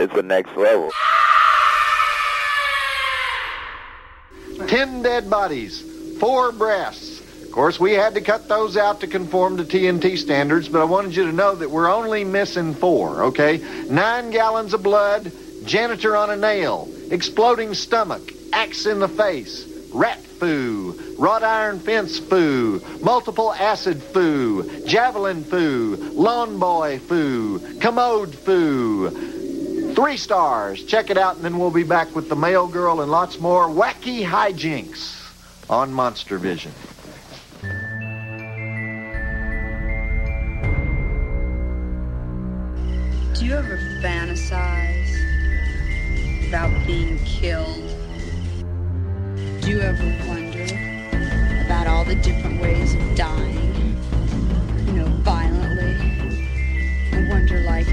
It's the next level. Ten dead bodies, four breasts. Of course, we had to cut those out to conform to TNT standards, but I wanted you to know that we're only missing four, okay? Nine gallons of blood, janitor on a nail, exploding stomach, axe in the face, rat foo, wrought iron fence foo, multiple acid foo, javelin foo, lawn boy foo, commode foo. Three stars. Check it out, and then we'll be back with the mail girl and lots more wacky hijinks on Monster Vision. Do you ever fantasize about being killed? Do you ever wonder about all the different ways of dying? You know, violently? And wonder, like,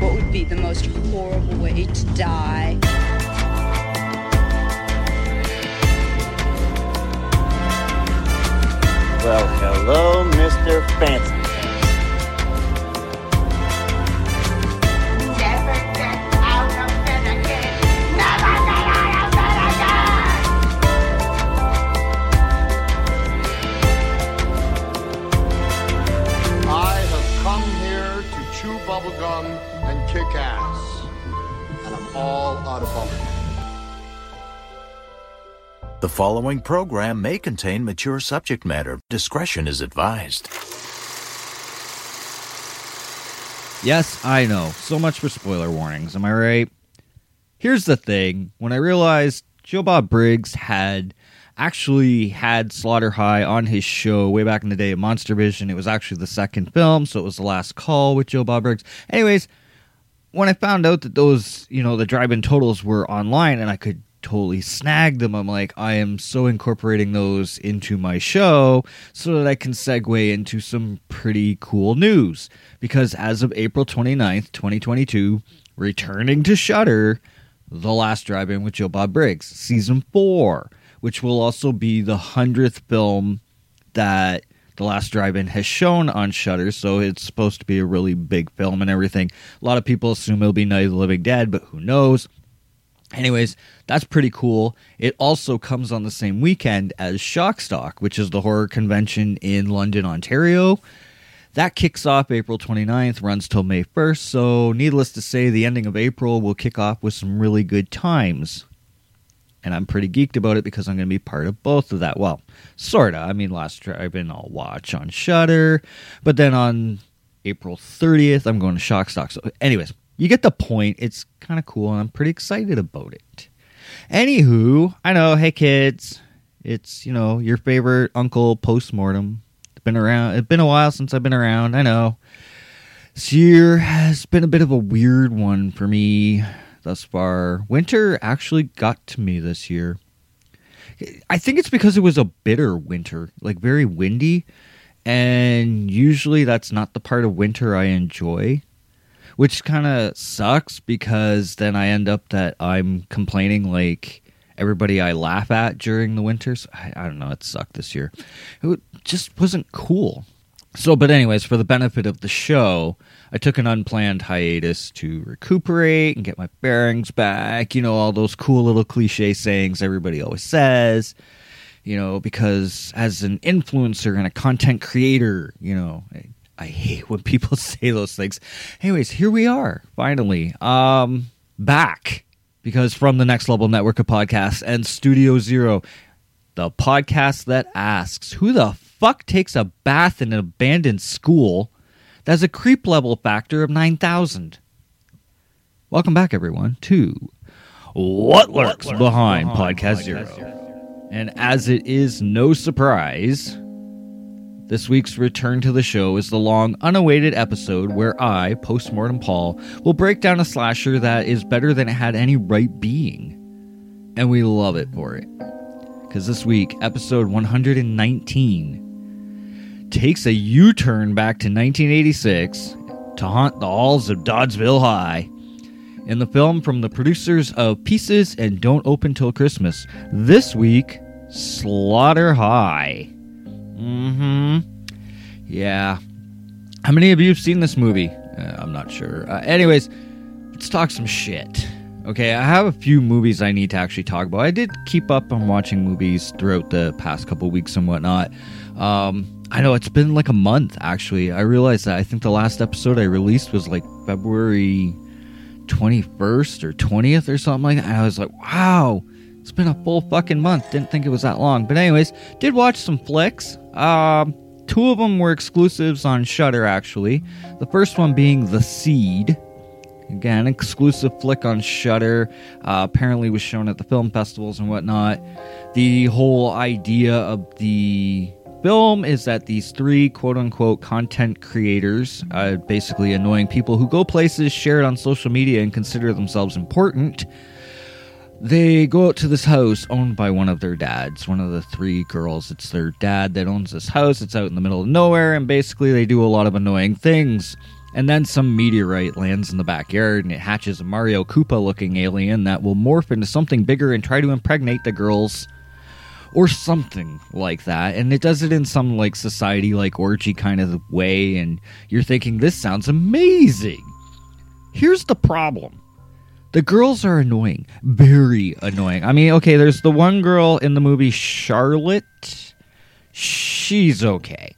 what would be the most horrible way to die? Well, hello, Mr. Fancy. Bubblegum and kick ass. And I'm all out of bubblegum. The following program may contain mature subject matter. Discretion is advised. Yes, I know. So much for spoiler warnings, am I right? Here's the thing when I realized Joe Bob Briggs had actually had Slaughter High on his show way back in the day at Monster Vision, it was actually the second film, so it was the last call with Joe Bob Briggs. Anyways, when I found out that those, you know, the drive in totals were online and I could totally snag them, I'm like, I am so incorporating those into my show so that I can segue into some pretty cool news. Because as of April 29th, 2022, returning to Shudder, The Last Drive In with Joe Bob Briggs, season four, which will also be the hundredth film that The Last Drive-In has shown on Shudder, so it's supposed to be a really big film and everything. A lot of people assume it'll be Night of the Living Dead, but who knows? Anyways, that's pretty cool. It also comes on the same weekend as Shockstock, which is the horror convention in London, Ontario. That kicks off April 29th, runs till May 1st, so needless to say, the ending of April will kick off with some really good times and I'm pretty geeked about it because I'm going to be part of both of that. Well, sorta. I mean, last drive-in I'll watch on Shudder, but then on April 30th I'm going to Shockstock. So, anyways, you get the point. It's kind of cool, and I'm pretty excited about it. Anywho, I know. Hey, kids, it's you know your favorite uncle postmortem. It's been around. It's been a while since I've been around. I know. This year has been a bit of a weird one for me thus far. Winter actually got to me this year. I think it's because it was a bitter winter, like very windy. And usually that's not the part of winter I enjoy, which kind of sucks because then I end up that I'm complaining like everybody I laugh at during the winters. I, I don't know, it sucked this year. It just wasn't cool. So, but anyways, for the benefit of the show, I took an unplanned hiatus to recuperate and get my bearings back. You know, all those cool little cliche sayings everybody always says. You know, because as an influencer and a content creator, you know, I, I hate when people say those things. Anyways, here we are, finally. Um, back because from the Next Level Network of Podcasts and Studio Zero, the podcast that asks, who the fuck takes a bath in an abandoned school that has a creep level factor of 9,000? Welcome back, everyone, to What Lurks Behind Podcast Zero. And as it is no surprise, this week's return to the show is the long, unawaited episode where I, Postmortem Paul, will break down a slasher that is better than it had any right being. And we love it for it. Because this week, episode 119 takes a U turn back to 1986 to haunt the halls of Doddsville High. in the film from the producers of Pieces and Don't Open Till Christmas. This week, Slaughter High. Mm hmm. Yeah. How many of you have seen this movie? Uh, I'm not sure. Uh, anyways, let's talk some shit. Okay, I have a few movies I need to actually talk about. I did keep up on watching movies throughout the past couple weeks and whatnot. Um, I know it's been like a month actually. I realized that I think the last episode I released was like February 21st or 20th or something like that. And I was like, wow, it's been a full fucking month. Didn't think it was that long. But anyways, did watch some flicks. Um, two of them were exclusives on Shudder actually. The first one being The Seed. Again, exclusive flick on Shudder. Uh, apparently, was shown at the film festivals and whatnot. The whole idea of the film is that these three quote unquote content creators, uh, basically annoying people who go places, share it on social media, and consider themselves important, they go out to this house owned by one of their dads, one of the three girls. It's their dad that owns this house. It's out in the middle of nowhere, and basically they do a lot of annoying things. And then some meteorite lands in the backyard and it hatches a Mario Koopa looking alien that will morph into something bigger and try to impregnate the girls or something like that. And it does it in some like society like orgy kind of way. And you're thinking, this sounds amazing. Here's the problem. The girls are annoying. Very annoying. I mean, okay, there's the one girl in the movie, Charlotte. She's okay.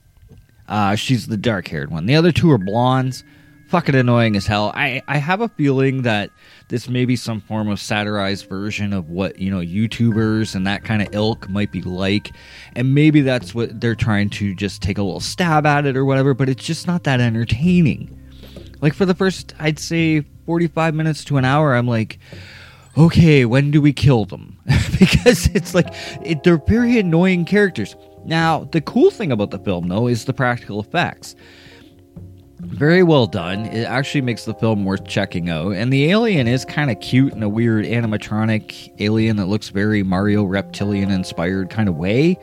Uh, she's the dark haired one. The other two are blondes. Fucking annoying as hell. I, I have a feeling that this may be some form of satirized version of what, you know, YouTubers and that kind of ilk might be like. And maybe that's what they're trying to just take a little stab at it or whatever, but it's just not that entertaining. Like for the first, I'd say 45 minutes to an hour, I'm like, okay, when do we kill them? because it's like, it, they're very annoying characters. Now, the cool thing about the film, though, is the practical effects. Very well done. It actually makes the film worth checking out. And the alien is kind of cute in a weird animatronic alien that looks very Mario Reptilian inspired kind of way.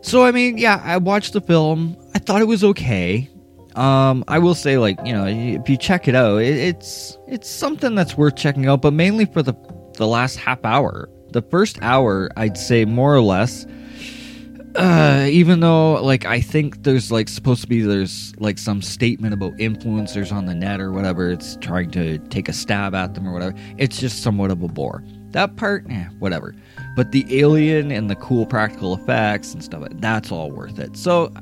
So, I mean, yeah, I watched the film. I thought it was okay. Um, I will say, like, you know, if you check it out, it, it's it's something that's worth checking out, but mainly for the the last half hour. The first hour, I'd say more or less, uh, even though like I think there's like supposed to be there's like some statement about influencers on the net or whatever, it's trying to take a stab at them or whatever. It's just somewhat of a bore. That part, eh, whatever. But the alien and the cool practical effects and stuff, that's all worth it. So,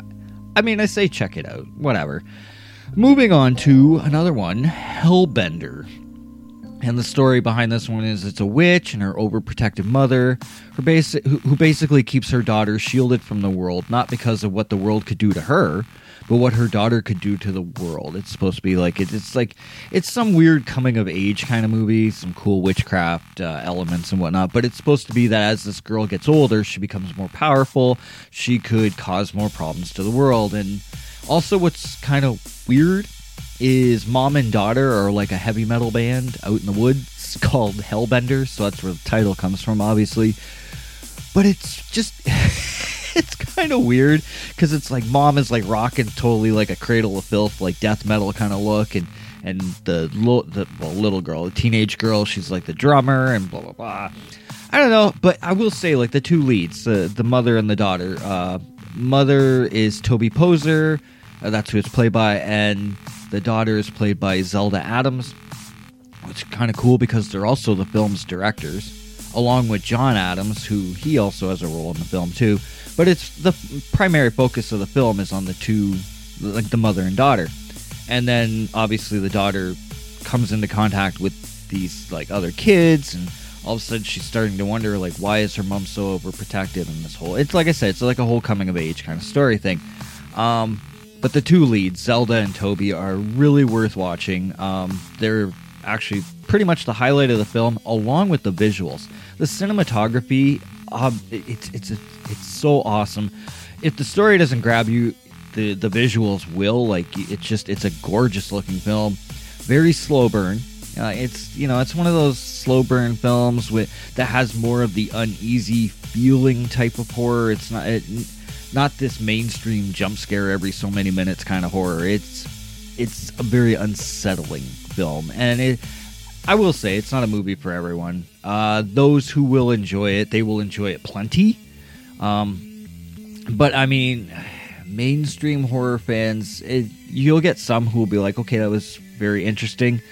I mean, I say check it out. Whatever. Moving on to another one, Hellbender. And the story behind this one is it's a witch and her overprotective mother, her basic, who, who basically keeps her daughter shielded from the world, not because of what the world could do to her, but what her daughter could do to the world. It's supposed to be like it, it's like it's some weird coming of age kind of movie, some cool witchcraft uh, elements and whatnot. But it's supposed to be that as this girl gets older, she becomes more powerful. She could cause more problems to the world, and also what's kind of weird is mom and daughter are like a heavy metal band out in the woods called Hellbender, so that's where the title comes from, obviously. But it's just it's kind of weird because it's like mom is like rocking totally like a Cradle of Filth, like death metal kind of look, and and the, lo- the well, little girl, the teenage girl, she's like the drummer, and blah blah blah. I don't know, but I will say like the two leads, the the mother and the daughter. Uh, mother is Toby Poser, uh, that's who it's played by, and the daughter is played by Zelda Adams, which is kind of cool because they're also the film's directors, along with John Adams, who he also has a role in the film too. But it's the primary focus of the film is on the two, like the mother and daughter, and then obviously the daughter comes into contact with these like other kids and all of a sudden she's starting to wonder like why is her mom so overprotective in this whole it's like i said it's like a whole coming of age kind of story thing um, but the two leads zelda and toby are really worth watching. Um, they're actually pretty much the highlight of the film along with the visuals. The cinematography, um, it's it's it's so awesome. If the story doesn't grab you the the visuals will like it's just it's a gorgeous looking film. Very slow burn. Uh, it's you know it's one of those slow burn films with that has more of the uneasy feeling type of horror. It's not it, not this mainstream jump scare every so many minutes kind of horror. It's it's a very unsettling film, and it I will say it's not a movie for everyone. Uh, those who will enjoy it, they will enjoy it plenty. Um, but I mean, mainstream horror fans, it, you'll get some who will be like, okay, that was very interesting.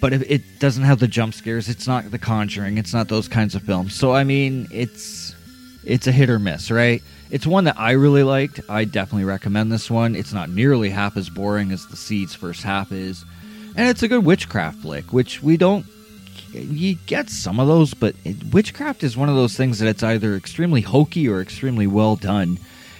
But if it doesn't have the jump scares, it's not The Conjuring, it's not those kinds of films. So I mean, it's it's a hit or miss, right? It's one that I really liked. I definitely recommend this one. It's not nearly half as boring as The Seeds first half is, and it's a good witchcraft flick, which we don't. You get some of those, but it, witchcraft is one of those things that it's either extremely hokey or extremely well done.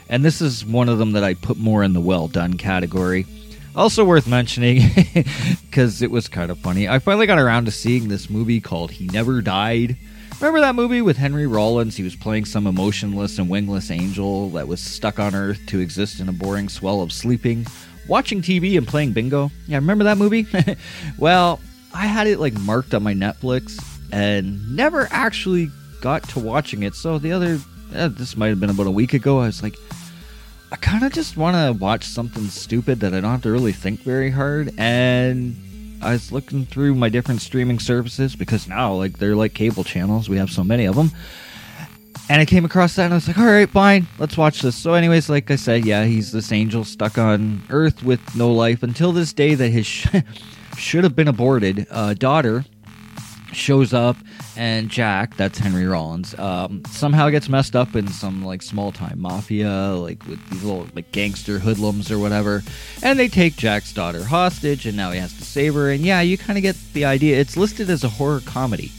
And this is one of them that I put more in the well done category. Also worth mentioning, because it was kind of funny, I finally got around to seeing this movie called He Never Died. Remember that movie with Henry Rollins? He was playing some emotionless and wingless angel that was stuck on Earth to exist in a boring swell of sleeping, watching TV, and playing bingo. Yeah, remember that movie? well, I had it like marked on my Netflix and never actually got to watching it. So the other, eh, this might have been about a week ago, I was like, I kind of just want to watch something stupid that I don't have to really think very hard. And I was looking through my different streaming services because now, like, they're like cable channels. We have so many of them. And I came across that and I was like, all right, fine, let's watch this. So, anyways, like I said, yeah, he's this angel stuck on Earth with no life until this day that his sh- should have been aborted uh, daughter shows up and Jack, that's Henry Rollins, um, somehow gets messed up in some like small time mafia, like with these little like gangster hoodlums or whatever, and they take Jack's daughter hostage, and now he has to save her. And yeah, you kind of get the idea. It's listed as a horror comedy.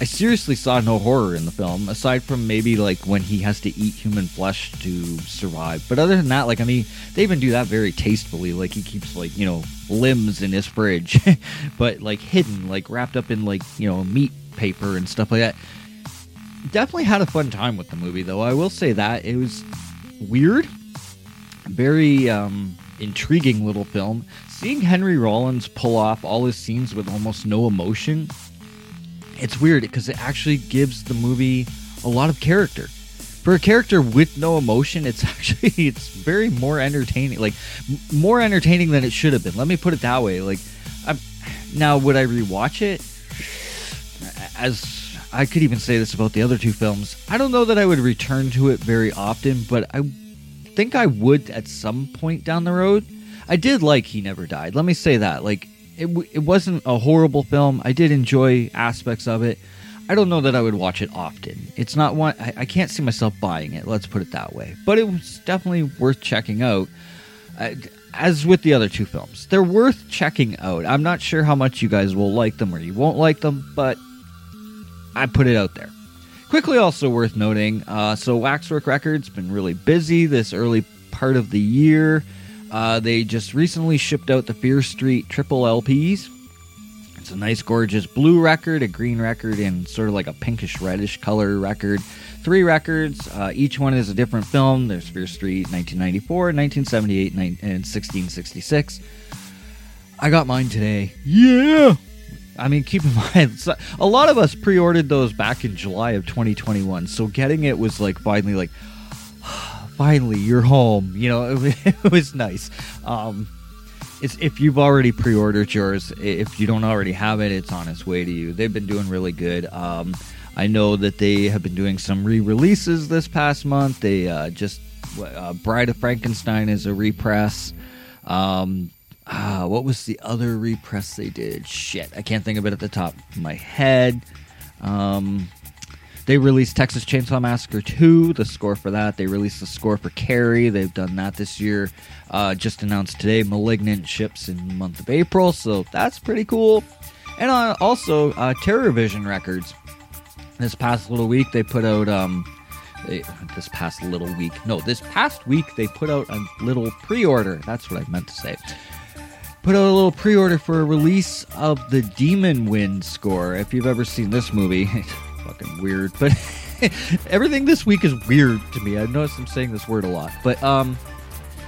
I seriously saw no horror in the film, aside from maybe like when he has to eat human flesh to survive. But other than that, like I mean, they even do that very tastefully. Like he keeps like you know limbs in his fridge, but like hidden, like wrapped up in like you know meat paper and stuff like that. Definitely had a fun time with the movie, though. I will say that it was weird, very um, intriguing little film. Seeing Henry Rollins pull off all his scenes with almost no emotion it's weird because it actually gives the movie a lot of character. For a character with no emotion, it's actually it's very more entertaining, like m- more entertaining than it should have been. Let me put it that way. Like, I'm, now would I rewatch it? As I could even say this about the other two films, I don't know that I would return to it very often, but I think I would at some point down the road. I did like He Never Died. Let me say that. Like, it, it wasn't a horrible film. I did enjoy aspects of it. I don't know that I would watch it often. It's not one I, I can't see myself buying it. Let's put it that way. But it was definitely worth checking out. As with the other two films, they're worth checking out. I'm not sure how much you guys will like them or you won't like them, but I put it out there. Quickly, also worth noting. Uh, so Waxwork Records been really busy this early part of the year. Uh, they just recently shipped out the Fear Street triple LPs. It's a nice, gorgeous blue record, a green record, and sort of like a pinkish reddish color record. Three records, uh, each one is a different film. There's Fear Street 1994, 1978, and 1666. I got mine today. Yeah! I mean, keep in mind, a lot of us pre ordered those back in July of 2021, so getting it was like finally like, finally you're home. You know it, it was nice. Um, it's if you've already pre-ordered yours if you don't already have it it's on its way to you. They've been doing really good. Um, i know that they have been doing some re-releases this past month. They uh, just uh, bride of frankenstein is a repress. Um, uh, what was the other repress they did? Shit i can't think of it at the top of my head. Um, they released Texas Chainsaw Massacre 2, the score for that. They released the score for Carrie. They've done that this year. Uh, just announced today, Malignant ships in the month of April, so that's pretty cool. And uh, also, uh, Terror Vision Records. This past little week, they put out. Um, they, this past little week. No, this past week, they put out a little pre order. That's what I meant to say put out a little pre-order for a release of the Demon Wind score. If you've ever seen this movie, fucking weird. But everything this week is weird to me. I noticed I'm saying this word a lot. But um,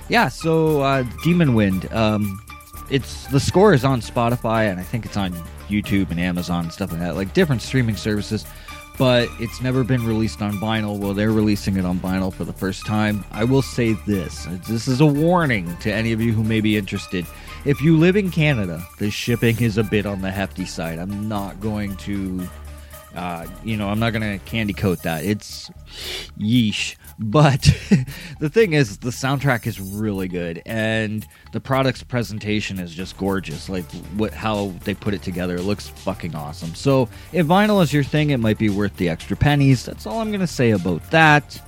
yeah. So uh, Demon Wind. Um, it's the score is on Spotify and I think it's on YouTube and Amazon and stuff like that, like different streaming services. but it's never been released on vinyl. Well, they're releasing it on vinyl for the first time. I will say this this is a warning to any of you who may be interested. If you live in Canada, the shipping is a bit on the hefty side. I'm not going to, uh, you know, I'm not to candy coat that. It's yeesh. But the thing is, the soundtrack is really good, and the product's presentation is just gorgeous. Like what how they put it together, it looks fucking awesome. So if vinyl is your thing, it might be worth the extra pennies. That's all I'm gonna say about that.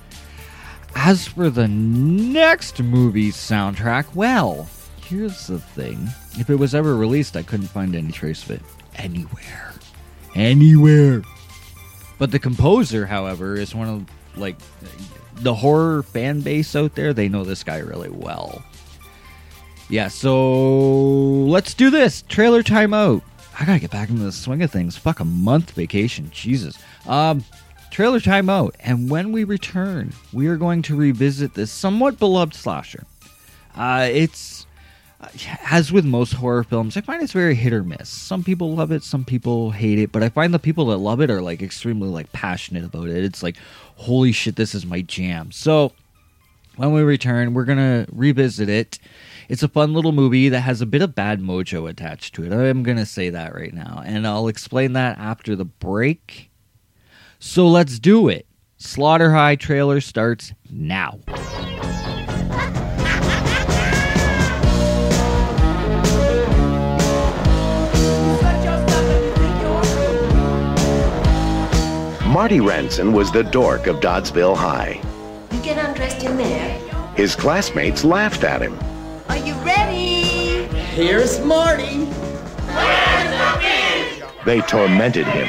As for the next movie's soundtrack, well, here's the thing: if it was ever released, I couldn't find any trace of it anywhere, anywhere. But the composer, however, is one of like the horror fan base out there, they know this guy really well. Yeah, so let's do this. Trailer timeout. I gotta get back into the swing of things. Fuck a month vacation. Jesus. Um, trailer timeout. And when we return, we are going to revisit this somewhat beloved slasher. Uh, it's as with most horror films, I find it's very hit or miss. Some people love it, some people hate it, but I find the people that love it are like extremely like passionate about it. It's like, holy shit, this is my jam. So when we return, we're gonna revisit it. It's a fun little movie that has a bit of bad mojo attached to it. I'm gonna say that right now, and I'll explain that after the break. So let's do it. Slaughter High trailer starts now. Marty Rantzen was the dork of Doddsville High. You get undressed in there. His classmates laughed at him. Are you ready? Here's Marty. Where's the beach? They tormented him.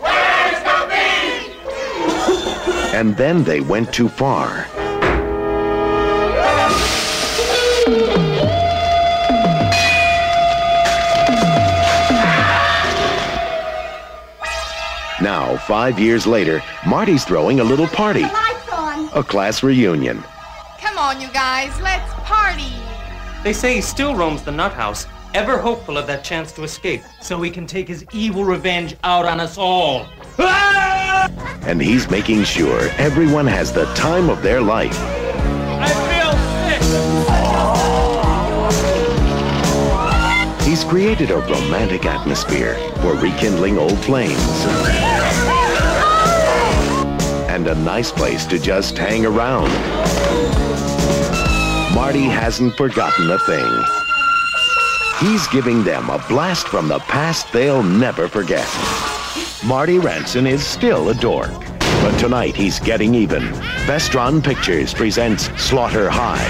Where's the beach? And then they went too far. Now, five years later, Marty's throwing a little party. A class reunion. Come on, you guys, let's party. They say he still roams the nut house, ever hopeful of that chance to escape, so he can take his evil revenge out on us all. Ah! And he's making sure everyone has the time of their life. He's created a romantic atmosphere for rekindling old flames. And a nice place to just hang around. Marty hasn't forgotten a thing. He's giving them a blast from the past they'll never forget. Marty Rantzen is still a dork. But tonight he's getting even. Vestron Pictures presents Slaughter High.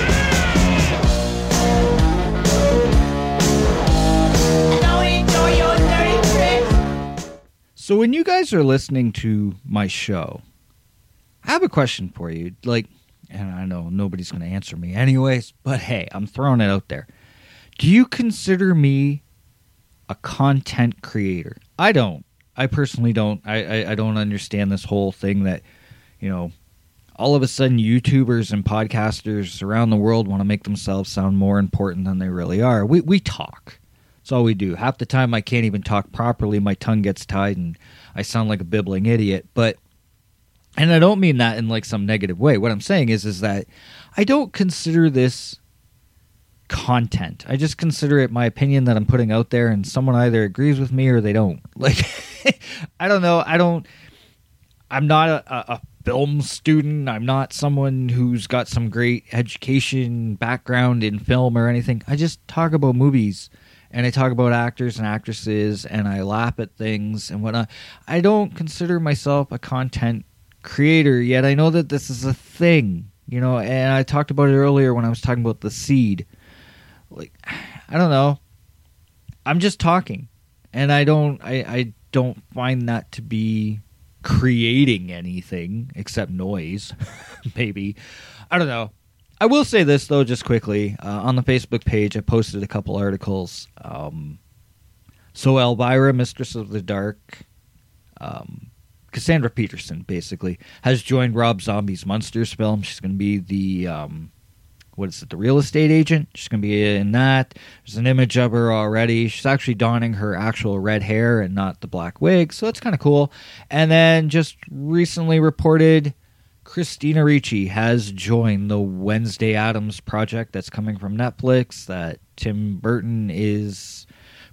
So when you guys are listening to my show, I have a question for you. Like, and I know nobody's going to answer me anyways, but hey, I'm throwing it out there. Do you consider me a content creator? I don't. I personally don't. I, I, I don't understand this whole thing that, you know, all of a sudden YouTubers and podcasters around the world want to make themselves sound more important than they really are. We we talk. That's all we do. Half the time I can't even talk properly. My tongue gets tied and I sound like a bibbling idiot. But and I don't mean that in like some negative way. What I'm saying is is that I don't consider this content. I just consider it my opinion that I'm putting out there and someone either agrees with me or they don't. Like I don't know. I don't I'm not a, a film student. I'm not someone who's got some great education background in film or anything. I just talk about movies and I talk about actors and actresses and I laugh at things and whatnot. I don't consider myself a content creator yet. I know that this is a thing, you know, and I talked about it earlier when I was talking about the seed. Like, I don't know. I'm just talking, and I don't. I, I don't find that to be creating anything except noise. Maybe I don't know. I will say this though, just quickly uh, on the Facebook page, I posted a couple articles. Um, so Elvira, Mistress of the Dark, um, Cassandra Peterson, basically has joined Rob Zombie's Monsters film. She's going to be the um, what is it, the real estate agent. She's going to be in that. There's an image of her already. She's actually donning her actual red hair and not the black wig, so it's kind of cool. And then just recently reported Christina Ricci has joined the Wednesday Addams project that's coming from Netflix that Tim Burton is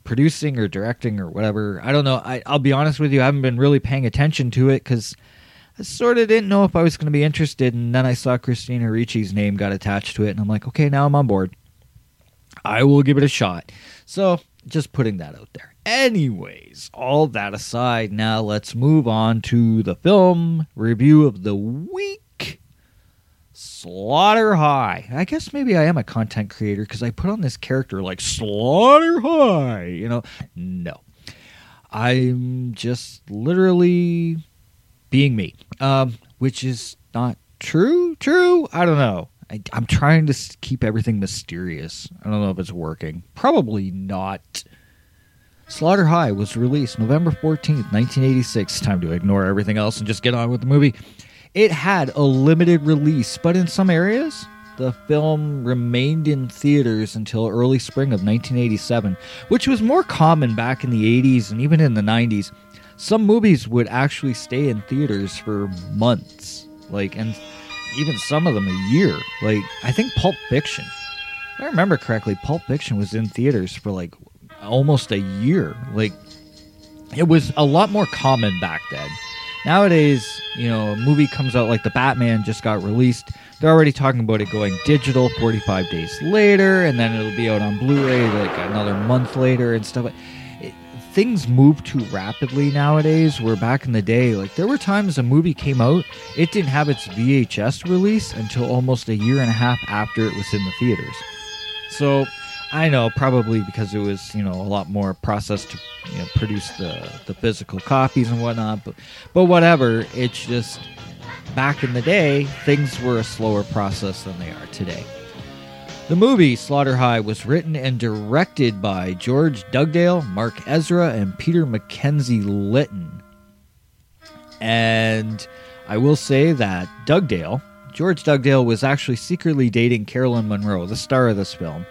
producing or directing or whatever. I don't know. I, I'll be honest with you, I haven't been really paying attention to it because I sort of didn't know if I was going to be interested. And then I saw Christina Ricci's name got attached to it, and I'm like, okay, now I'm on board. I will give it a shot. So just putting that out there. Anyways, all that aside, now let's move on to the film review of the week. Slaughter High. I guess maybe I am a content creator because I put on this character like Slaughter High. You know, no. I'm just literally being me, um, which is not true. True? I don't know. I, I'm trying to keep everything mysterious. I don't know if it's working. Probably not. Slaughter High was released November 14th, 1986. Time to ignore everything else and just get on with the movie. It had a limited release, but in some areas, the film remained in theaters until early spring of 1987, which was more common back in the 80s and even in the 90s. Some movies would actually stay in theaters for months, like, and even some of them a year. Like, I think Pulp Fiction, if I remember correctly, Pulp Fiction was in theaters for like almost a year. Like, it was a lot more common back then. Nowadays, you know, a movie comes out like The Batman just got released. They're already talking about it going digital 45 days later, and then it'll be out on Blu ray like another month later and stuff. It, things move too rapidly nowadays. Where back in the day, like there were times a movie came out, it didn't have its VHS release until almost a year and a half after it was in the theaters. So I know probably because it was you know a lot more process to you know, produce the the physical copies and whatnot, but but whatever. It's just back in the day things were a slower process than they are today. The movie Slaughter High was written and directed by George Dugdale, Mark Ezra, and Peter Mackenzie Litton. And I will say that Dugdale, George Dugdale, was actually secretly dating Carolyn Munro, the star of this film,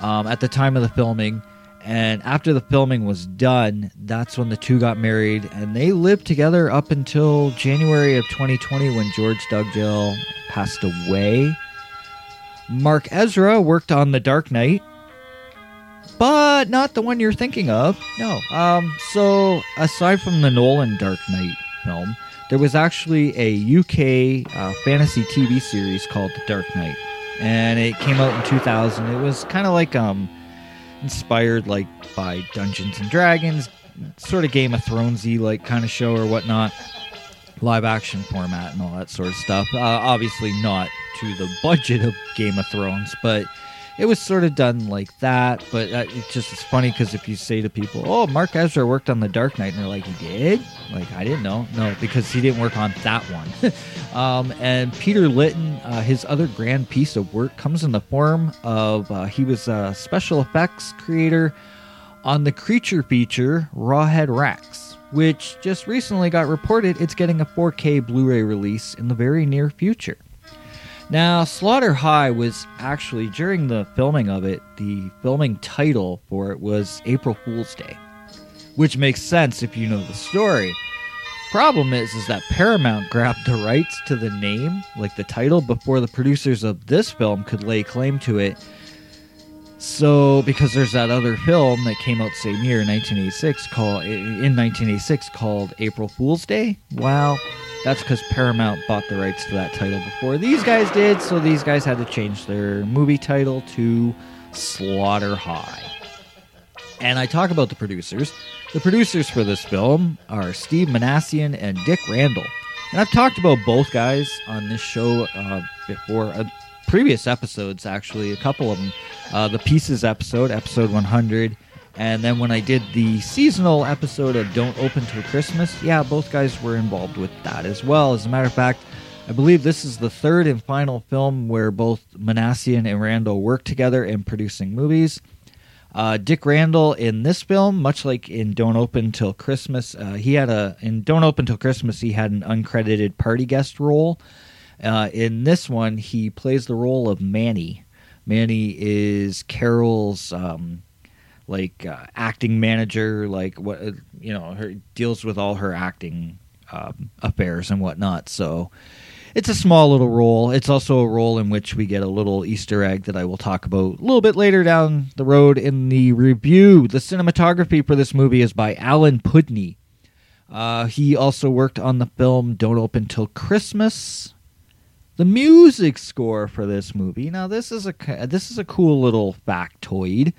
um, at the time of the filming. And after the filming was done, that's when the two got married, and they lived together up until January of 2020 when George Dugdale passed away. Mark Ezra worked on The Dark Knight, but not the one you're thinking of. No. Um, so aside from the Nolan Dark Knight film, there was actually a UK uh, fantasy TV series called The Dark Knight, and it came out in 2000. It was kind of like um inspired like by Dungeons and Dragons, sort of Game of Thronesy like kind of show or whatnot, live action format and all that sort of stuff. Uh, obviously not to the budget of Game of Thrones, but it was sort of done like that. But uh, it's just it's funny because if you say to people, "Oh, Mark Ezra worked on The Dark Knight," and they're like, "He did?" Like I didn't know. No, because he didn't work on that one. um, and Peter Litton, uh, his other grand piece of work comes in the form of uh, he was a special effects creator on the creature feature Rawhead Rex, which just recently got reported it's getting a 4K Blu-ray release in the very near future. Now, Slaughter High was actually during the filming of it, the filming title for it was April Fool's Day, which makes sense if you know the story. Problem is, is that Paramount grabbed the rights to the name, like the title, before the producers of this film could lay claim to it. So, because there's that other film that came out same year, 1986, called in 1986 called April Fool's Day. Well, that's because Paramount bought the rights to that title before these guys did, so these guys had to change their movie title to Slaughter High. And I talk about the producers. The producers for this film are Steve Minasian and Dick Randall. And I've talked about both guys on this show uh, before, uh, previous episodes, actually, a couple of them. Uh, the Pieces episode, episode 100, and then when I did the seasonal episode of Don't Open Till Christmas, yeah, both guys were involved with that as well. As a matter of fact, I believe this is the third and final film where both Minasian and Randall work together in producing movies. Uh, Dick Randall in this film, much like in Don't Open Till Christmas, uh, he had a in Don't Open Till Christmas he had an uncredited party guest role. Uh, in this one, he plays the role of Manny, Manny is Carol's um, like uh, acting manager, like what uh, you know, her deals with all her acting um, affairs and whatnot. So it's a small little role. It's also a role in which we get a little Easter egg that I will talk about a little bit later down the road in the review. The cinematography for this movie is by Alan Pudney. Uh, he also worked on the film Don't Open Till Christmas. The music score for this movie. Now this is a this is a cool little factoid.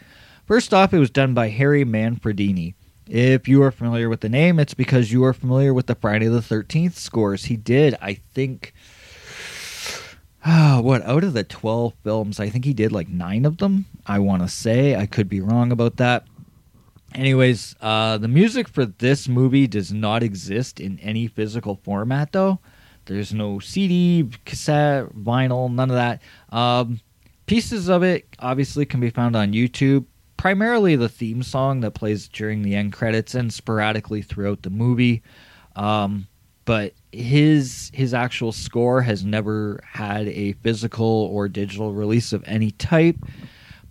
First off, it was done by Harry Manfredini. If you are familiar with the name, it's because you are familiar with the Friday the 13th scores. He did, I think, oh, what, out of the 12 films, I think he did like nine of them, I want to say. I could be wrong about that. Anyways, uh, the music for this movie does not exist in any physical format, though. There's no CD, cassette, vinyl, none of that. Um, pieces of it obviously can be found on YouTube primarily the theme song that plays during the end credits and sporadically throughout the movie. Um, but his his actual score has never had a physical or digital release of any type.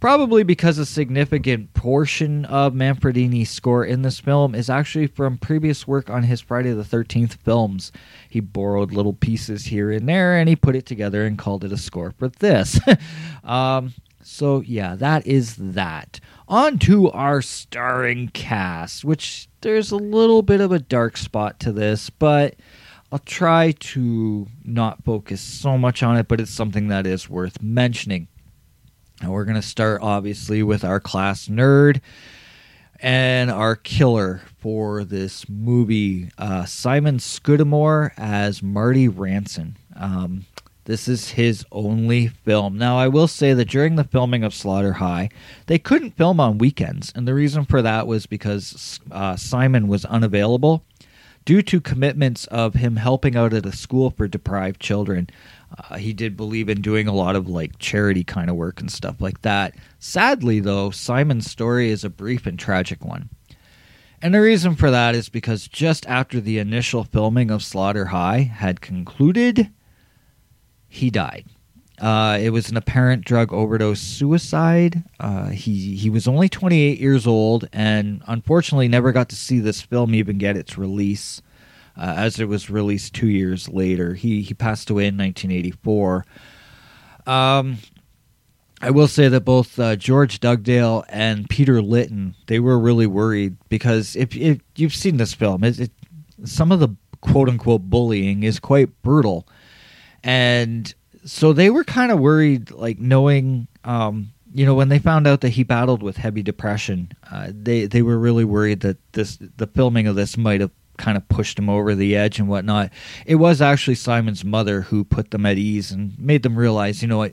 Probably because a significant portion of Manfredini's score in this film is actually from previous work on his Friday the 13th films. He borrowed little pieces here and there and he put it together and called it a score for this. um, so, yeah, that is that on to our starring cast, which there's a little bit of a dark spot to this, but I'll try to not focus so much on it, but it's something that is worth mentioning. And we're going to start, obviously, with our class nerd and our killer for this movie, uh, Simon Scudamore as Marty Rantzen. Um, this is his only film. Now, I will say that during the filming of Slaughter High, they couldn't film on weekends. And the reason for that was because uh, Simon was unavailable due to commitments of him helping out at a school for deprived children. Uh, he did believe in doing a lot of like charity kind of work and stuff like that. Sadly, though, Simon's story is a brief and tragic one. And the reason for that is because just after the initial filming of Slaughter High had concluded, he died. Uh, it was an apparent drug overdose suicide. Uh, he he was only 28 years old, and unfortunately, never got to see this film even get its release, uh, as it was released two years later. He he passed away in 1984. Um, I will say that both uh, George Dugdale and Peter Litton they were really worried because if, if you've seen this film, it, it, some of the quote unquote bullying is quite brutal and so they were kind of worried, like knowing, um, you know, when they found out that he battled with heavy depression, uh, they they were really worried that this the filming of this might have kind of pushed him over the edge and whatnot. It was actually Simon's mother who put them at ease and made them realize, you know what.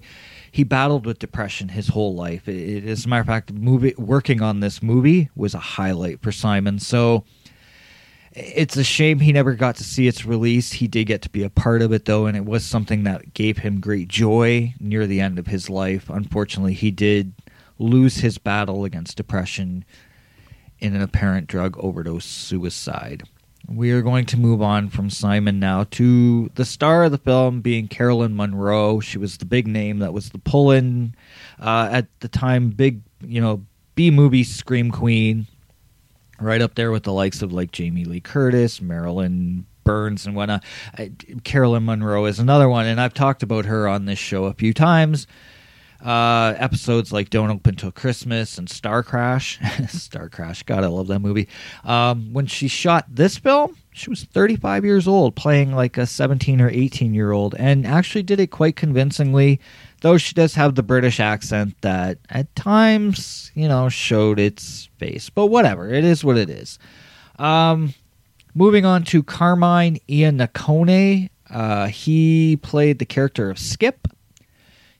He battled with depression his whole life. It, it, as a matter of fact, movie working on this movie was a highlight for Simon. So, it's a shame he never got to see its release. He did get to be a part of it, though, and it was something that gave him great joy near the end of his life. Unfortunately, he did lose his battle against depression in an apparent drug overdose suicide. We are going to move on from Simon now to the star of the film being Caroline Munro. She was the big name that was the pull in uh, at the time, big, you know, B movie scream queen right up there with the likes of like Jamie Lee Curtis, Marilyn Burns, and whatnot. Caroline Munro is another one, and I've talked about her on this show a few times. Uh, episodes like Don't Open Till Christmas and Star Crash. Star Crash, God, I love that movie. Um, when she shot this film, she was 35 years old, playing like a 17 or 18 year old, and actually did it quite convincingly though she does have the British accent that at times, you know, showed its face. But whatever, it is what it is. Um, moving on to Carmine Iannacone. Uh, he played the character of Skip.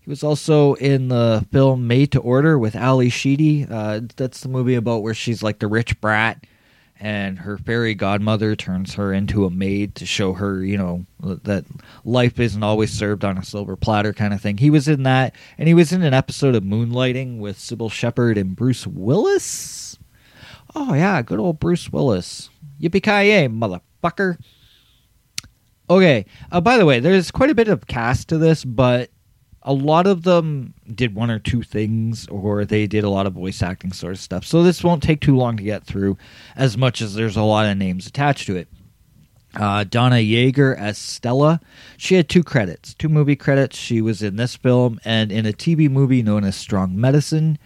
He was also in the film Made to Order with Ally Sheedy. Uh, that's the movie about where she's like the rich brat and her fairy godmother turns her into a maid to show her, you know, that life isn't always served on a silver platter kind of thing. He was in that, and he was in an episode of Moonlighting with Cybill Shepherd and Bruce Willis. Oh, yeah, good old Bruce Willis. Yippee ki yay, motherfucker. Okay, uh, by the way, there's quite a bit of cast to this, but a lot of them did one or two things, or they did a lot of voice acting sort of stuff. So this won't take too long to get through, as much as there's a lot of names attached to it. Uh, Donna Yeager as Stella. She had two credits, two movie credits. She was in this film and in a TV movie known as Strong Medicine.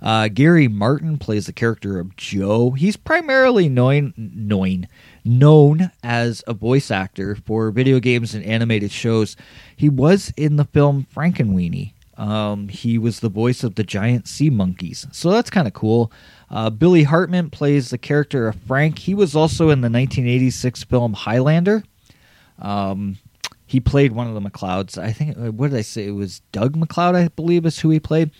Uh, Gary Martin plays the character of Joe. He's primarily known, known, known as a voice actor for video games and animated shows. He was in the film Frankenweenie. Um, he was the voice of the giant sea monkeys, so that's kind of cool. Uh, Billy Hartman plays the character of Frank. He was also in the 1986 film Highlander. Um, he played one of the MacLeods. I think, uh, what did I say? It was Doug MacLeod, I believe, is who he played.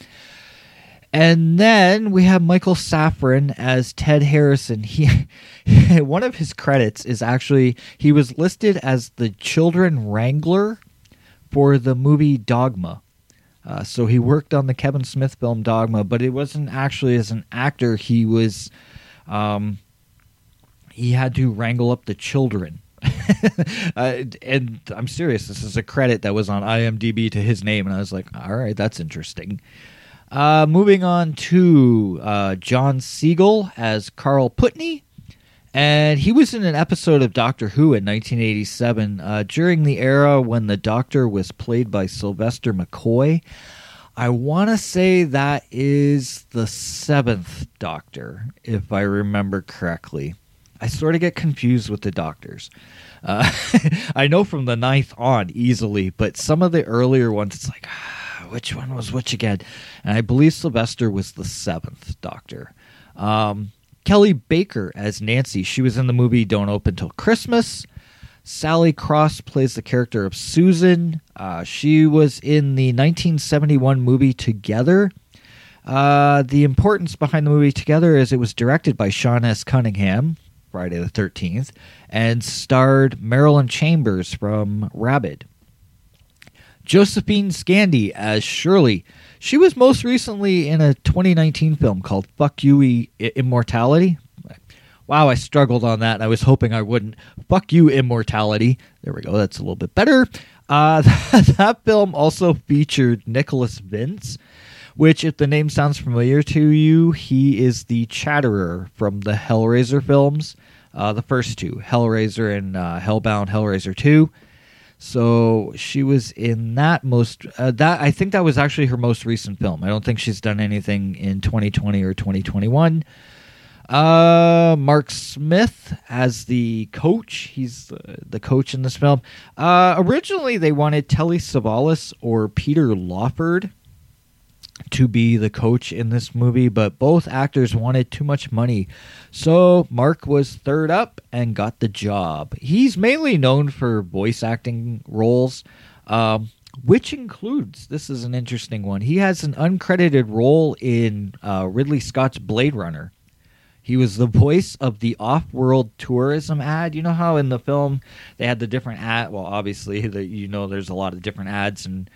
And then we have Michael Saffran as Ted Harrison. He one of his credits is actually he was listed as the children wrangler for the movie Dogma. Uh, so he worked on the Kevin Smith film Dogma, but it wasn't actually as an actor. He was, um, he had to wrangle up the children. uh, and I'm serious. This is a credit that was on IMDb to his name, and I was like, all right, that's interesting. Uh, moving on to uh, John Segal as Carl Putney. And he was in an episode of Doctor Who in 1987 uh, during the era when the Doctor was played by Sylvester McCoy. I want to say that is the seventh Doctor, if I remember correctly. I sort of get confused with the Doctors. Uh, I know from the ninth on easily, but some of the earlier ones, it's like, ah, which one was which again? And I believe Sylvester was the seventh Doctor. Um, Kelly Baker as Nancy. She was in the movie Don't Open Till Christmas. Sally Cross plays the character of Susan. Uh, she was in the 1971 movie Together. Uh, the importance behind the movie Together is it was directed by Sean S. Cunningham, Friday the 13th, and starred Marilyn Chambers from Rabid. Josephine Scandi as Shirley. She was most recently in a 2019 film called Fuck You I- Immortality. Wow, I struggled on that I was hoping I wouldn't. Fuck You Immortality. There we go, that's a little bit better. Uh, that film also featured Nicholas Vince, which, if the name sounds familiar to you, he is the Chatterer from the Hellraiser films. Uh, the first two, Hellraiser and uh, Hellbound Hellraiser 2. So she was in that most uh, that I think that was actually her most recent film. I don't think she's done anything in 2020 or 2021. Uh, Mark Smith as the coach. He's the, the coach in this film. Uh, originally, they wanted Telly Savalas or Peter Lawford to be the coach in this movie, but both actors wanted too much money. So Mark was third up and got the job. He's mainly known for voice acting roles, um, which includes this is an interesting one. He has an uncredited role in uh, Ridley Scott's Blade Runner. He was the voice of the off-world tourism ad. You know how in the film they had the different ad. Well, obviously, the, you know there's a lot of different ads and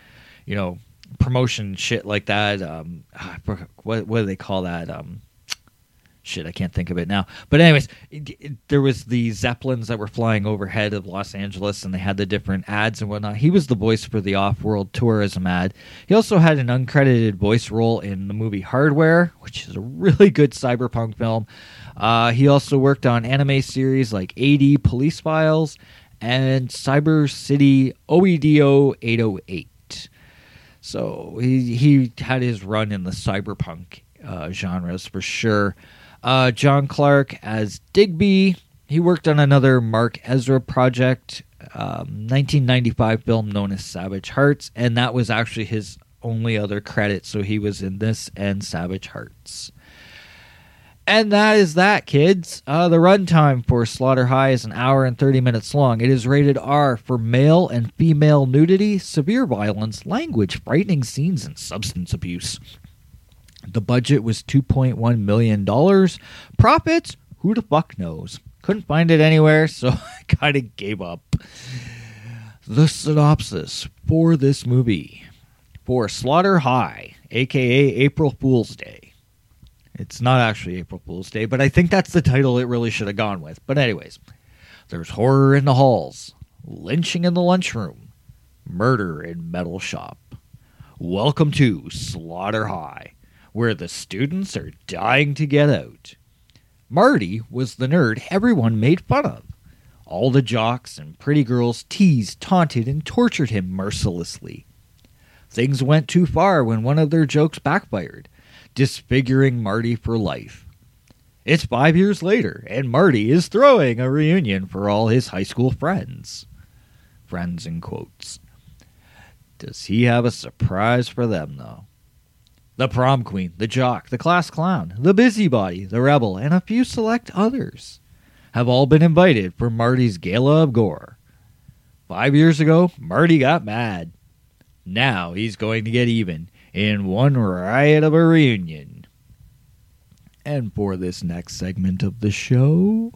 you know promotion shit like that. Um, what what do they call that? Um, shit, I can't think of it now. But anyways, it, it, there was the zeppelins that were flying overhead of Los Angeles, and they had the different ads and whatnot. He was the voice for the off-world tourism ad. He also had an uncredited voice role in the movie Hardware, which is a really good cyberpunk film. Uh, he also worked on anime series like AD Police Files and Cyber City OEDO 808. So he he had his run in the cyberpunk uh, genres for sure. Uh, John Clark as Digby. He worked on another Mark Ezra project, um, 1995 film known as Savage Hearts, and that was actually his only other credit. So he was in this and Savage Hearts. And that is that, kids. Uh, the runtime for Slaughter High is an hour and 30 minutes long. It is rated R for male and female nudity, severe violence, language, frightening scenes, and substance abuse. The budget was $2.1 million. Profits? Who the fuck knows? Couldn't find it anywhere, so I kind of gave up. The synopsis for this movie for Slaughter High, aka April Fool's Day. It's not actually April Fool's Day, but I think that's the title it really should have gone with. But, anyways, there's horror in the halls, lynching in the lunchroom, murder in metal shop. Welcome to Slaughter High, where the students are dying to get out. Marty was the nerd everyone made fun of. All the jocks and pretty girls teased, taunted, and tortured him mercilessly. Things went too far when one of their jokes backfired, disfiguring Marty for life. It's five years later, and Marty is throwing a reunion for all his high school friends. Friends in quotes. Does he have a surprise for them, though? The prom queen, the jock, the class clown, the busybody, the rebel, and a few select others have all been invited for Marty's Gala of Gore. Five years ago, Marty got mad. Now he's going to get even in one riot of a reunion. And for this next segment of the show,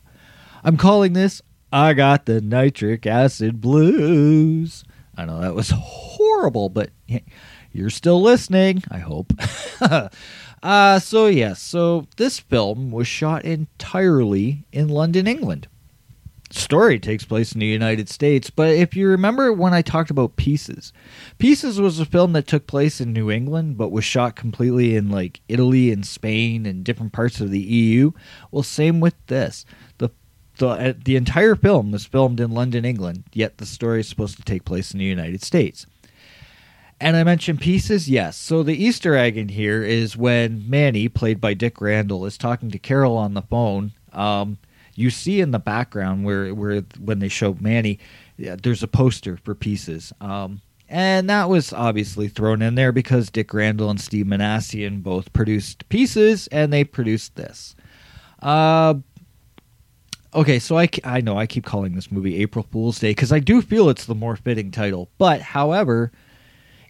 I'm calling this I Got the Nitric Acid Blues. I know that was horrible, but you're still listening, I hope. uh, so, yes, so this film was shot entirely in London, England. Story takes place in the United States, but if you remember when I talked about Pieces, Pieces was a film that took place in New England but was shot completely in like Italy and Spain and different parts of the EU. Well, same with this. The the uh, the entire film was filmed in London, England, yet the story is supposed to take place in the United States. And I mentioned pieces, yes. So the Easter egg in here is when Manny, played by Dick Randall, is talking to Carol on the phone. Um, you see in the background where where when they show Manny, yeah, there's a poster for pieces. Um, and that was obviously thrown in there because Dick Randall and Steve Minasian both produced pieces, and they produced this. Uh, okay, so I, I know I keep calling this movie April Fool's Day because I do feel it's the more fitting title. But however,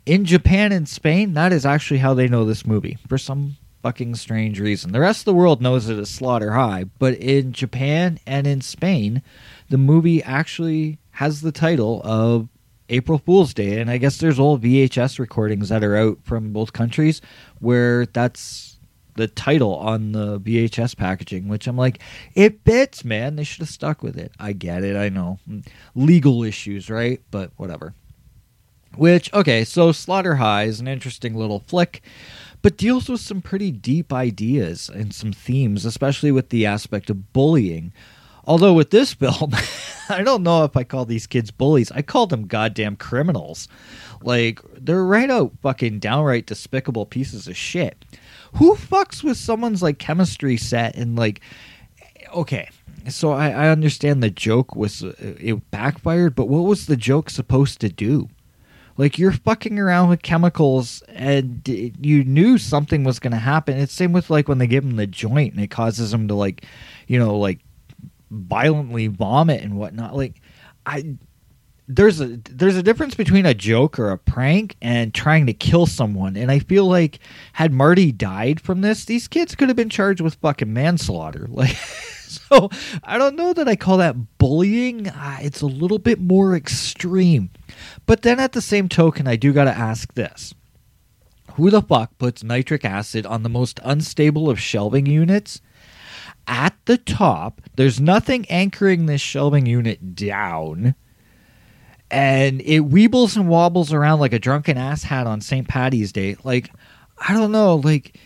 in Japan and Spain, that is actually how they know this movie for some fucking strange reason. The rest of the world knows it as Slaughter High, but in Japan and in Spain, the movie actually has the title of April Fool's Day. And I guess there's old VHS recordings that are out from both countries where that's the title on the VHS packaging, which I'm like, it fits, man. They should have stuck with it. I get it. I know. Legal issues, right? But whatever. Which, okay, so Slaughter High is an interesting little flick, but deals with some pretty deep ideas and some themes, especially with the aspect of bullying. Although with this film, I don't know if I call these kids bullies. I call them goddamn criminals. Like, they're right out fucking downright despicable pieces of shit. Who fucks with someone's like chemistry set and like okay, so I, I understand the joke was uh, it backfired, but what was the joke supposed to do? Like you're fucking around with chemicals, and you knew something was going to happen. It's same with like when they give him the joint and it causes him to like, you know, like violently vomit and whatnot. Like I there's a there's a difference between a joke or a prank and trying to kill someone and i feel like had marty died from this these kids could have been charged with fucking manslaughter like so i don't know that i call that bullying uh, it's a little bit more extreme but then at the same token i do got to ask this who the fuck puts nitric acid on the most unstable of shelving units at the top there's nothing anchoring this shelving unit down and it weebles and wobbles around like a drunken ass hat on St. Patty's Day. Like, I don't know, like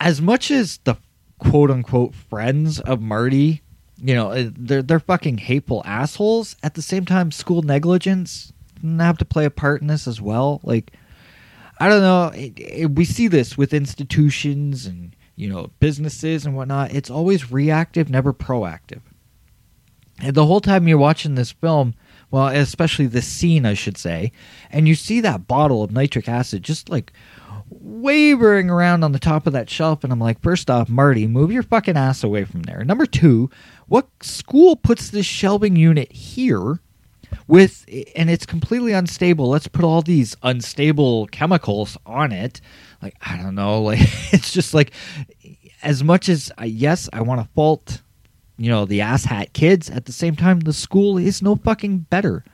as much as the quote unquote friends of Marty, you know, uh, they're they're fucking hateful assholes. At the same time, school negligence have to play a part in this as well. Like, I don't know. It, it, we see this with institutions and you know businesses and whatnot. It's always reactive, never proactive. And the whole time you're watching this film, well, especially this scene, I should say, and you see that bottle of nitric acid just like wavering around on the top of that shelf, and I'm like, first off, Marty, move your fucking ass away from there. Number two, what school puts this shelving unit here? With and it's completely unstable. Let's put all these unstable chemicals on it. Like i don't know like it's just like as much as I, yes i want to fault you know the asshat kids at the same time the school is no fucking better.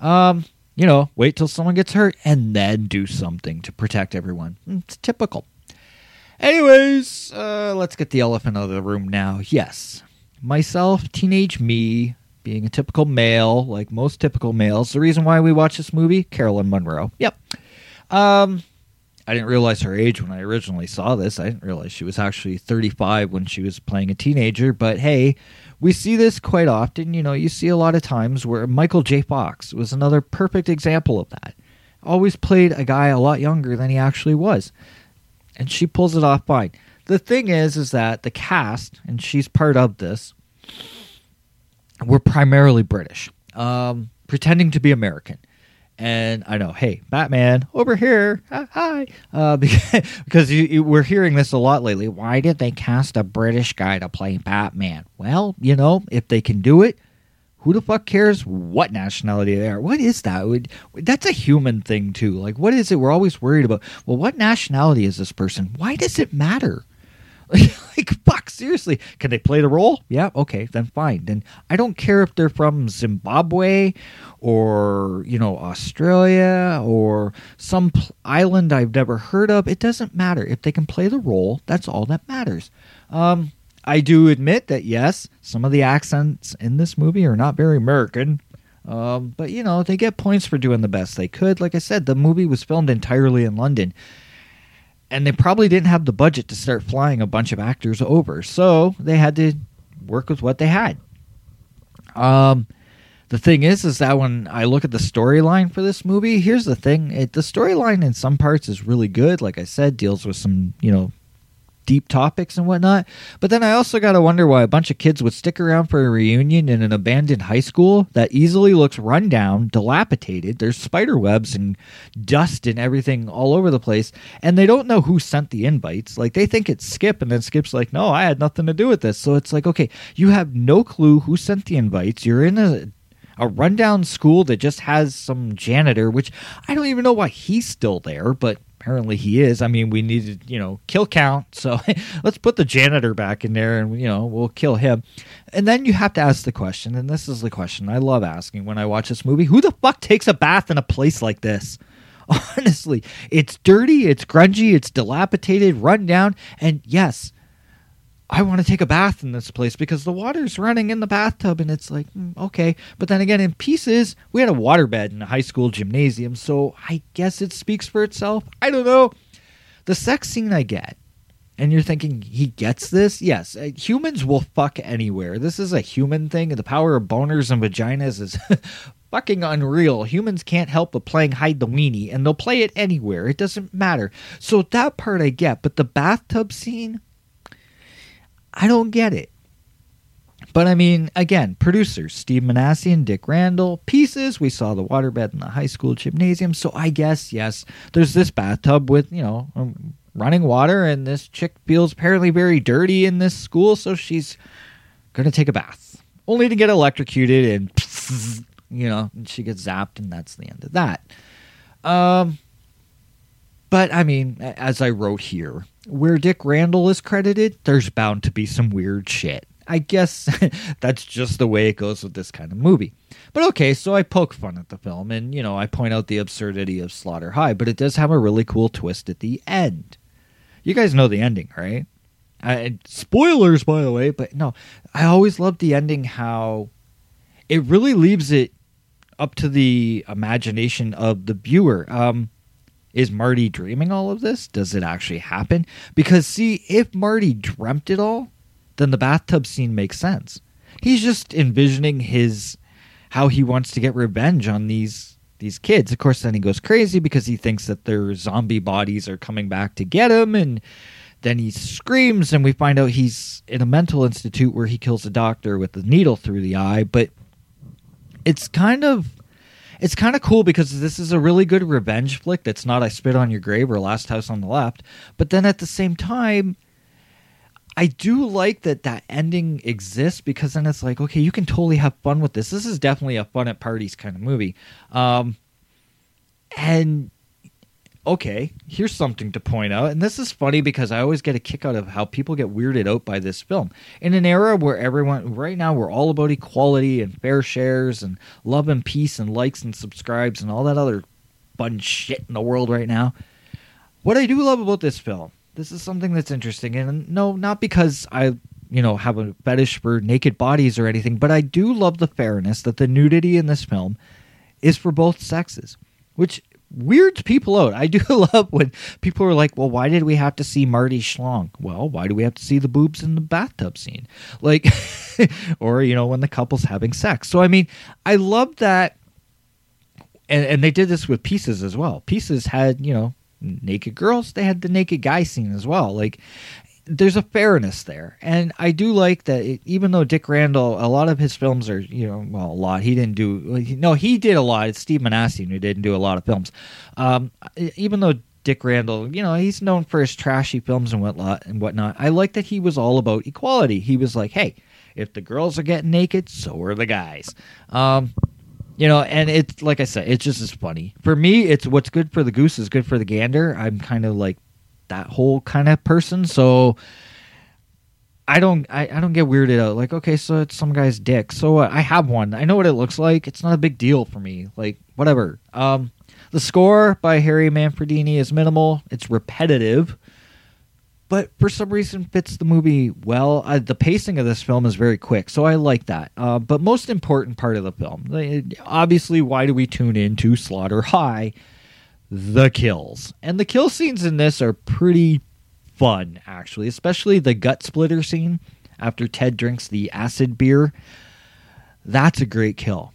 Um you know wait till someone gets hurt and then do something to protect everyone. It's typical. Anyways uh let's get the elephant out of the room now. Yes myself teenage me being a typical male like most typical males the reason why we watch this movie carolyn Munro yep Um, I didn't realize her age when I originally saw this. I didn't realize she was actually 35 when she was playing a teenager. But hey, we see this quite often. You know, you see a lot of times where Michael J. Fox was another perfect example of that. Always played a guy a lot younger than he actually was. And she pulls it off fine. The thing is, is that the cast, and she's part of this, were primarily British, um, pretending to be American. And I know, hey, Batman over here, hi, uh, because you, you, we're hearing this a lot lately. Why did they cast a British guy to play Batman? Well, you know, if they can do it, who the fuck cares what nationality they are? What is that? That's a human thing too. Like, what is it? We're always worried about. Well, what nationality is this person? Why does it matter? like, fuck, seriously. Can they play the role? Yeah, okay, then fine. Then I don't care if they're from Zimbabwe or, you know, Australia or some pl- island I've never heard of. It doesn't matter. If they can play the role, that's all that matters. Um, I do admit that, yes, some of the accents in this movie are not very American. Um, but, you know, they get points for doing the best they could. Like I said, the movie was filmed entirely in London and they probably didn't have the budget to start flying a bunch of actors over, so they had to work with what they had. Um, the thing is, is that when I look at the storyline for this movie, here's the thing: it, the storyline in some parts is really good. Like I said, deals with some you know deep topics and whatnot. But then I also got to wonder why a bunch of kids would stick around for a reunion in an abandoned high school that easily looks run down, dilapidated. There's spider webs and dust and everything all over the place. And they don't know who sent the invites. Like they think it's Skip, and then Skip's like, no, I had nothing to do with this. So it's like, okay, you have no clue who sent the invites. You're in a a rundown school that just has some janitor, which I don't even know why he's still there, but apparently he is. I mean, we needed, you know, kill count. So let's put the janitor back in there and, you know, we'll kill him. And then you have to ask the question, and this is the question I love asking when I watch this movie who the fuck takes a bath in a place like this? Honestly, it's dirty, it's grungy, it's dilapidated, run down, and yes, I want to take a bath in this place because the water's running in the bathtub and it's like, mm, okay. But then again, in pieces, we had a waterbed in a high school gymnasium, so I guess it speaks for itself. I don't know. The sex scene I get, and you're thinking he gets this? Yes, uh, humans will fuck anywhere. This is a human thing. The power of boners and vaginas is fucking unreal. Humans can't help but playing hide the weenie, and they'll play it anywhere. It doesn't matter. So that part I get, but the bathtub scene I don't get it. But I mean, again, producers Steve Minasian and Dick Randall, pieces. We saw the waterbed in the high school gymnasium. So I guess, yes, there's this bathtub with, you know, um, running water, and this chick feels apparently very dirty in this school, so she's going to take a bath. Only to get electrocuted and, you know, she gets zapped, and that's the end of that. Um, but I mean, as I wrote here, where Dick Randall is credited, there's bound to be some weird shit. I guess that's just the way it goes with this kind of movie. But okay, so I poke fun at the film and, you know, I point out the absurdity of Slaughter High, but it does have a really cool twist at the end. You guys know the ending, right? Spoilers, by the way, but no, I always love the ending how it really leaves it up to the imagination of the viewer. Um, is Marty dreaming all of this? Does it actually happen? Because, see, if Marty dreamt it all, then the bathtub scene makes sense. He's just envisioning his how he wants to get revenge on these these kids. Of course, then he goes crazy because he thinks that their zombie bodies are coming back to get him, and then he screams, and we find out he's in a mental institute where he kills a doctor with a needle through the eye. But it's kind of it's kind of cool because this is a really good revenge flick that's not I Spit on Your Grave or Last House on the Left. But then at the same time, I do like that that ending exists because then it's like, okay, you can totally have fun with this. This is definitely a fun at parties kind of movie. Um, and okay, here's something to point out. And this is funny because I always get a kick out of how people get weirded out by this film. In an era where everyone, right now, we're all about equality and fair shares and love and peace and likes and subscribes and all that other fun shit in the world right now. What I do love about this film, this is something that's interesting. And no, not because I you know have a fetish for naked bodies or anything but i do love the fairness that the nudity in this film is for both sexes which weirds people out. I do love when people are like, "Well, why did we have to see Marty Schlong?" Well, why do we have to see the boobs in the bathtub scene? Like, or you know, when the couple's having sex. So I mean, I love that, and and they did this with Pieces as well. Pieces had you know naked girls. They had the naked guy scene as well. Like, there's a fairness there, and I do like that. It, even though Dick Randall, a lot of his films are, you know, well, a lot. He didn't do. No, he did a lot. It's Steve Minasian who didn't do a lot of films. Um, even though Dick Randall, you know, he's known for his trashy films and whatnot and whatnot. I like that he was all about equality. He was like, hey, if the girls are getting naked, so are the guys. Um, you know, and it's like I said, it's just as funny for me. It's what's good for the goose is good for the gander. I'm kind of like that whole kind of person. So I don't I, I don't get weirded out. Like, okay, so it's some guy's dick. So uh, I have one. I know what it looks like. It's not a big deal for me. Like, whatever. Um the score by Harry Manfredini is minimal. It's repetitive. But for some reason fits the movie well. Uh, the pacing of this film is very quick, so I like that. Uh, but most important part of the film, obviously, why do we tune in to Slaughter High? The kills. And the kill scenes in this are pretty fun, actually, especially the gut splitter scene after Ted drinks the acid beer. That's a great kill.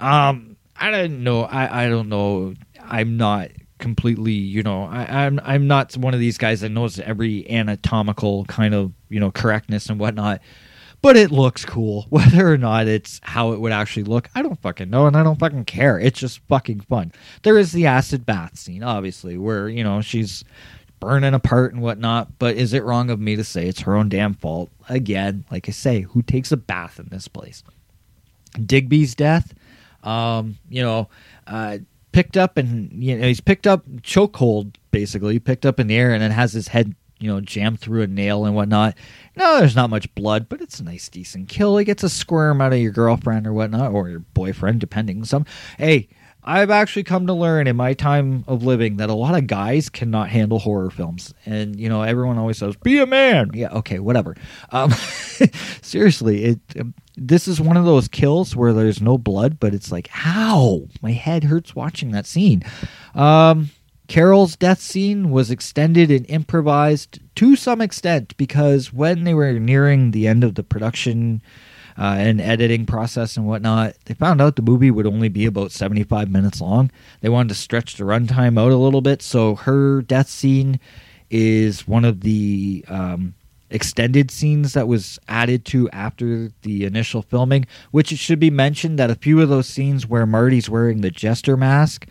Um, I don't know. I, I don't know. I'm not completely, you know, I, I'm I'm not one of these guys that knows every anatomical kind of, you know, correctness and whatnot but it looks cool. Whether or not it's how it would actually look, I don't fucking know, and I don't fucking care. It's just fucking fun. There is the acid bath scene, obviously, where you know she's burning apart and whatnot. But is it wrong of me to say it's her own damn fault? Again, like I say, who takes a bath in this place? Digby's death, um, you know, uh, picked up and you know he's picked up chokehold basically, picked up in the air and then has his head you know, jam through a nail and whatnot. No, there's not much blood, but it's a nice, decent kill. He gets a squirm out of your girlfriend or whatnot, or your boyfriend, depending. Some, hey, I've actually come to learn in my time of living that a lot of guys cannot handle horror films, and you know, everyone always says, "Be a man." Yeah, okay, whatever. Um, seriously, it. Um, this is one of those kills where there's no blood, but it's like, how my head hurts watching that scene. Um, Carol's death scene was extended and improvised to some extent because when they were nearing the end of the production uh, and editing process and whatnot, they found out the movie would only be about 75 minutes long. They wanted to stretch the runtime out a little bit, so her death scene is one of the um, extended scenes that was added to after the initial filming, which it should be mentioned that a few of those scenes where Marty's wearing the jester mask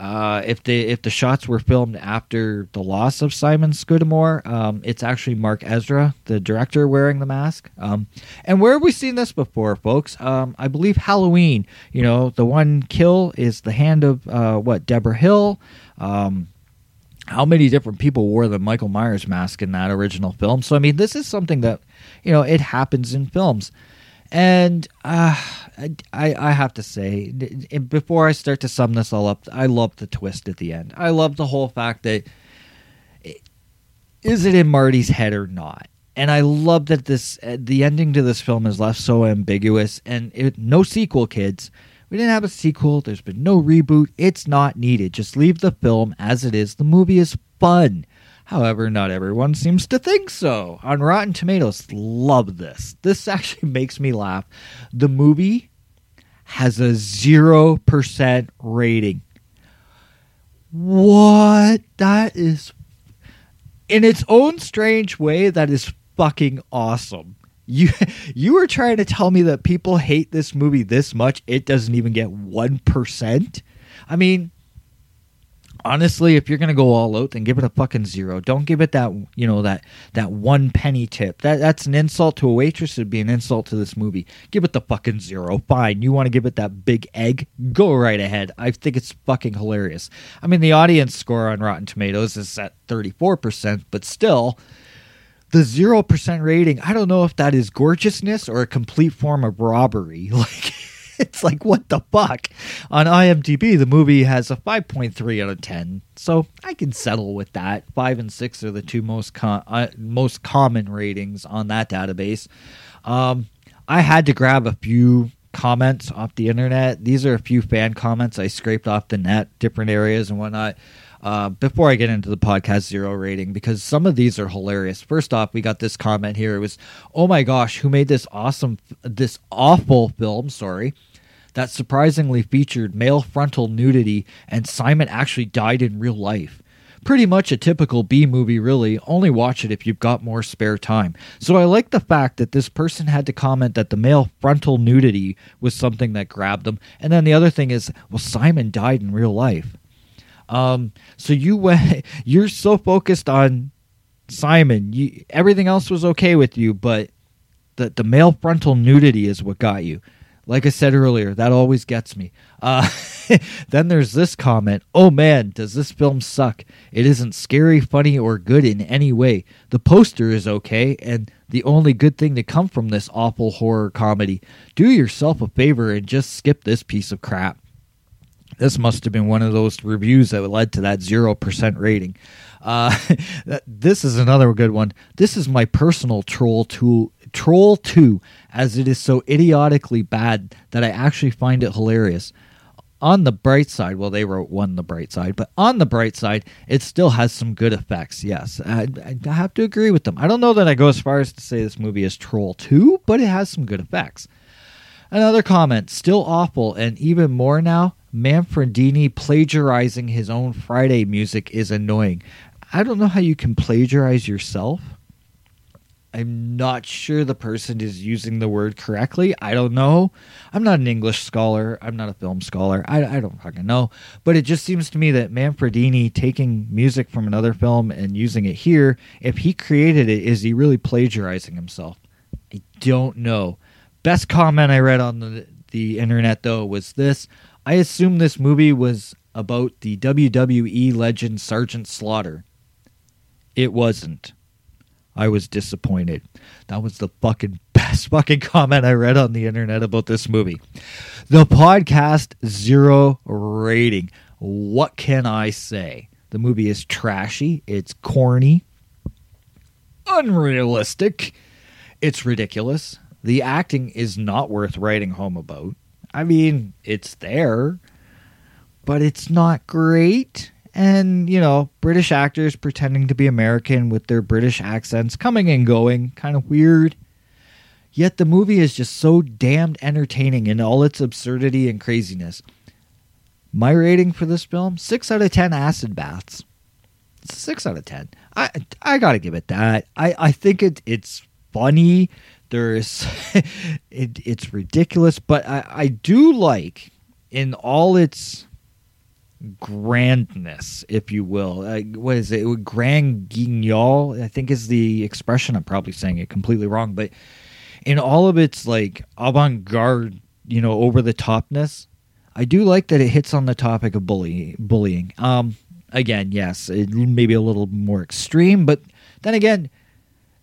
uh, if the if the shots were filmed after the loss of Simon Scuddamore, um, it's actually Mark Ezra, the director, wearing the mask. Um, and where have we seen this before, folks? Um, I believe Halloween. You know, the one kill is the hand of uh, what Deborah Hill. Um, how many different people wore the Michael Myers mask in that original film? So I mean, this is something that you know it happens in films. And uh, I, I have to say, before I start to sum this all up, I love the twist at the end. I love the whole fact that is it in Marty's head or not? And I love that this uh, the ending to this film is left so ambiguous. And it, no sequel, kids. We didn't have a sequel. There's been no reboot. It's not needed. Just leave the film as it is. The movie is fun. However, not everyone seems to think so. On Rotten Tomatoes, love this. This actually makes me laugh. The movie has a 0% rating. What? That is in its own strange way that is fucking awesome. You you were trying to tell me that people hate this movie this much it doesn't even get 1%? I mean, honestly if you're gonna go all out then give it a fucking zero. Don't give it that you know that that one penny tip. That that's an insult to a waitress it'd be an insult to this movie. Give it the fucking zero. Fine. You want to give it that big egg? Go right ahead. I think it's fucking hilarious. I mean the audience score on rotten tomatoes is at 34% but still the 0% rating i don't know if that is gorgeousness or a complete form of robbery. Like it's like what the fuck on imdb the movie has a 5.3 out of 10 so i can settle with that 5 and 6 are the two most uh, most common ratings on that database um, i had to grab a few comments off the internet. These are a few fan comments I scraped off the net, different areas and whatnot. Uh, before I get into the podcast zero rating, because some of these are hilarious. First off, we got this comment here. It was, "Oh my gosh, who made this awesome, this awful film?" Sorry, that surprisingly featured male frontal nudity, and Simon actually died in real life. Pretty much a typical B movie, really. Only watch it if you've got more spare time. So I like the fact that this person had to comment that the male frontal nudity was something that grabbed them. And then the other thing is, well, Simon died in real life. Um, so you went, you're so focused on Simon. You, everything else was okay with you, but the the male frontal nudity is what got you. Like I said earlier, that always gets me. Uh, then there's this comment Oh man, does this film suck? It isn't scary, funny, or good in any way. The poster is okay, and the only good thing to come from this awful horror comedy. Do yourself a favor and just skip this piece of crap. This must have been one of those reviews that led to that 0% rating. Uh, this is another good one. This is my personal troll tool Troll 2 as it is so idiotically bad that I actually find it hilarious. On the bright side, well, they wrote one the bright side, but on the bright side, it still has some good effects. Yes, I, I have to agree with them. I don't know that I go as far as to say this movie is Troll 2, but it has some good effects. Another comment, still awful, and even more now, Manfredini plagiarizing his own Friday music is annoying. I don't know how you can plagiarize yourself. I'm not sure the person is using the word correctly. I don't know. I'm not an English scholar. I'm not a film scholar. I, I don't fucking know. But it just seems to me that Manfredini taking music from another film and using it here, if he created it, is he really plagiarizing himself? I don't know. Best comment I read on the, the internet, though, was this I assume this movie was about the WWE legend Sergeant Slaughter. It wasn't. I was disappointed. That was the fucking best fucking comment I read on the internet about this movie. The podcast zero rating. What can I say? The movie is trashy, it's corny, unrealistic, it's ridiculous. The acting is not worth writing home about. I mean, it's there, but it's not great and you know british actors pretending to be american with their british accents coming and going kind of weird. Yet the movie is just so damned entertaining in all its absurdity and craziness. My rating for this film 6 out of 10 acid baths. 6 out of 10 i i gotta give it that. I i think it it's funny. There's it, it's ridiculous. But i i do like in all its grandness, if you will. Uh, what is it? Grand guignol, I think is the expression. I'm probably saying it completely wrong, but in all of its like avant garde, you know, over the topness, I do like that it hits on the topic of bullying. Bullying. Um, again, yes, it may be a little more extreme, but then again,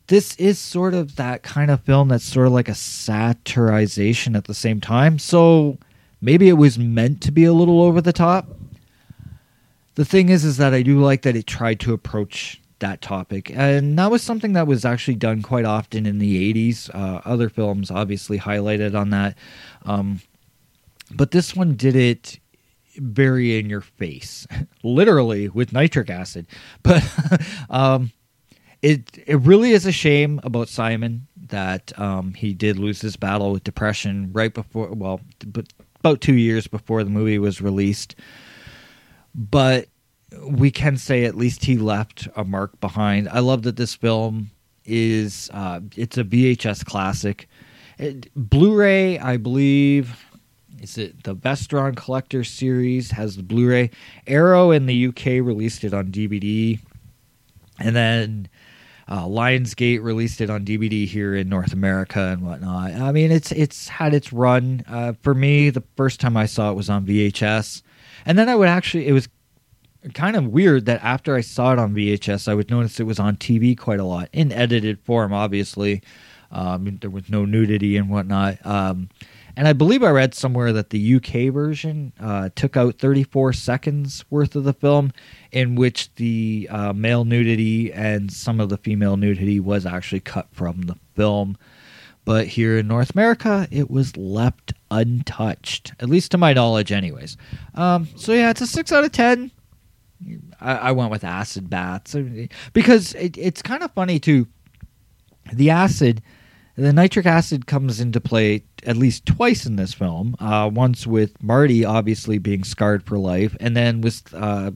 this is sort of that kind of film that's sort of like a satirization at the same time. So maybe it was meant to be a little over the top the thing is is that I do like that it tried to approach that topic. And that was something that was actually done quite often in the 80s uh, other films obviously highlighted on that. Um, but this one did it very in your face literally with nitric acid. But um, it it really is a shame about simon that um, he did lose his battle with depression right before well but about two years before the movie was released but we can say at least he left a mark behind. I love that this film is uh, it's a VHS classic. It, Blu-ray, I believe, is it the Vestron Collector Series has the Blu-ray. Arrow in the UK released it on DVD, and then uh, Lionsgate released it on DVD here in North America and whatnot. I mean, it's it's had its run. Uh, for me, the first time I saw it was on VHS, and then I would actually it was kind of weird that after I saw it on VHS, I would notice it was on TV quite a lot in edited form. Obviously, um, there was no nudity and whatnot. Um, and I believe I read somewhere that the UK version uh, took out 34 seconds worth of the film, in which the uh, male nudity and some of the female nudity was actually cut from the film. But here in North America, it was left untouched, at least to my knowledge, anyways. Um, so yeah, it's a six out of ten. I, I went with acid baths because it, it's kind of funny too. The acid, the nitric acid comes into play at least twice in this film. Uh, once with Marty obviously being scarred for life, and then with uh,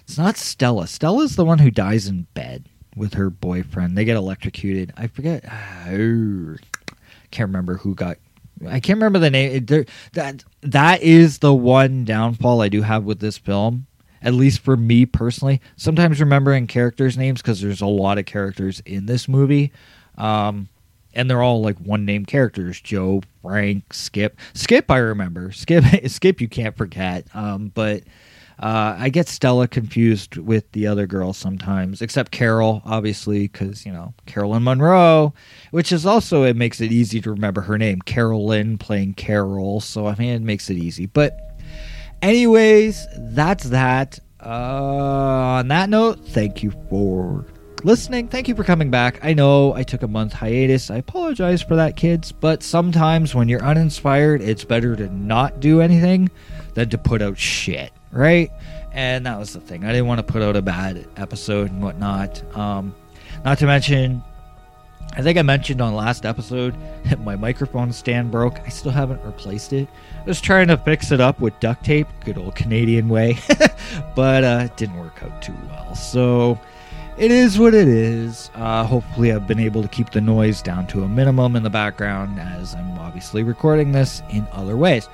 it's not Stella. Stella's the one who dies in bed with her boyfriend. They get electrocuted. I forget. Uh, can't remember who got. I can't remember the name. There, that that is the one downfall I do have with this film. At least for me personally, sometimes remembering characters' names because there's a lot of characters in this movie, um, and they're all like one name characters: Joe, Frank, Skip. Skip, I remember. Skip, Skip, you can't forget. Um, but uh, I get Stella confused with the other girl sometimes, except Carol, obviously, because, you know, Carolyn Munro, which is also, it makes it easy to remember her name. Carolyn playing Carol. So, I mean, it makes it easy. But, anyways, that's that. Uh, on that note, thank you for listening. Thank you for coming back. I know I took a month hiatus. I apologize for that, kids. But sometimes when you're uninspired, it's better to not do anything than to put out shit right? And that was the thing. I didn't want to put out a bad episode and whatnot. Um, not to mention, I think I mentioned on last episode that my microphone stand broke. I still haven't replaced it. I was trying to fix it up with duct tape, good old Canadian way, but uh, it didn't work out too well. So it is what it is. Uh, hopefully, I've been able to keep the noise down to a minimum in the background as I'm obviously recording this in other ways.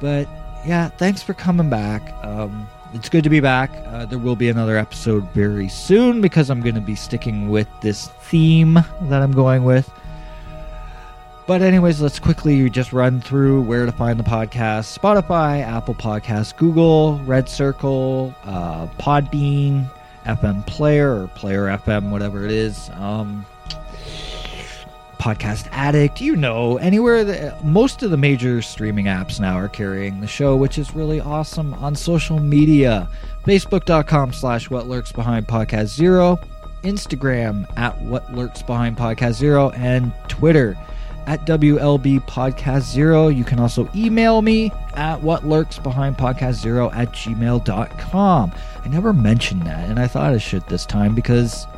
But yeah, thanks for coming back. Um, it's good to be back. Uh, there will be another episode very soon because I'm going to be sticking with this theme that I'm going with. But, anyways, let's quickly just run through where to find the podcast Spotify, Apple Podcasts, Google, Red Circle, uh, Podbean, FM Player, or Player FM, whatever it is. Um, Podcast Addict, you know, anywhere that most of the major streaming apps now are carrying the show, which is really awesome. On social media, facebook.com slash what lurks behind podcast zero, Instagram at what lurks behind podcast zero, and Twitter at WLB Podcast Zero. You can also email me at what lurks behind podcast zero at gmail.com. I never mentioned that, and I thought I should this time because,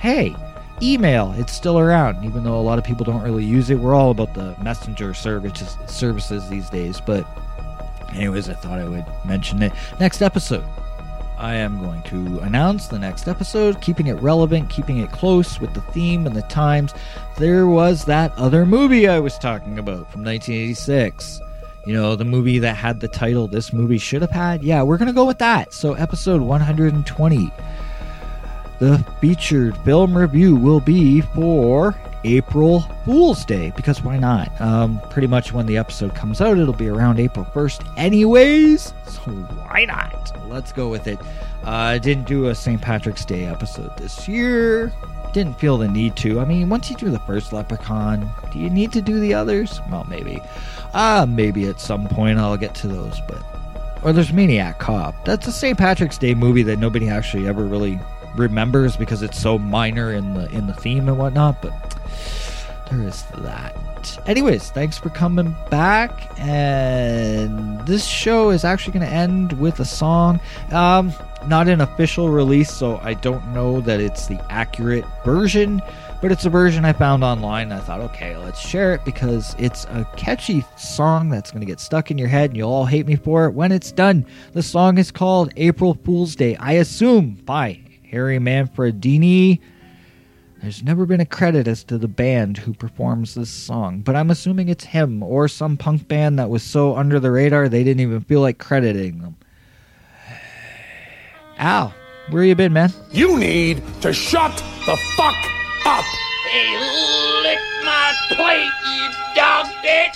hey, email. It's still around even though a lot of people don't really use it. We're all about the messenger services services these days but anyways i thought i would mention it. Next episode. I am going to announce the next episode keeping it relevant keeping it close with the theme and the times. There was that other movie i was talking about from 1986 you know the movie that had the title this movie should have had. Yeah we're gonna go with that. So episode 120 the featured film review will be for April Fool's Day because why not? Um, pretty much when the episode comes out, it'll be around April 1st, anyways. So why not? Let's go with it. Uh, I didn't do a St. Patrick's Day episode this year. Didn't feel the need to. I mean, once you do the first Leprechaun, do you need to do the others? Well, maybe. Uh, maybe at some point I'll get to those, but. Or there's Maniac Cop. That's a St. Patrick's Day movie that nobody actually ever really remembers because it's so minor in the in the theme and whatnot. But there is that. Anyways, thanks for coming back. And this show is actually going to end with a song. Um, not an official release, so I don't know that it's the accurate version, but it's a version I found online. I thought, okay, let's share it because it's a catchy song that's going to get stuck in your head and you'll all hate me for it when it's done. The song is called April Fool's Day, I assume, by Harry Manfredini. There's never been a credit as to the band who performs this song, but I'm assuming it's him or some punk band that was so under the radar they didn't even feel like crediting them. Al, where you been, man? You need to shut the fuck up! Hey, lick my plate, you dog dick!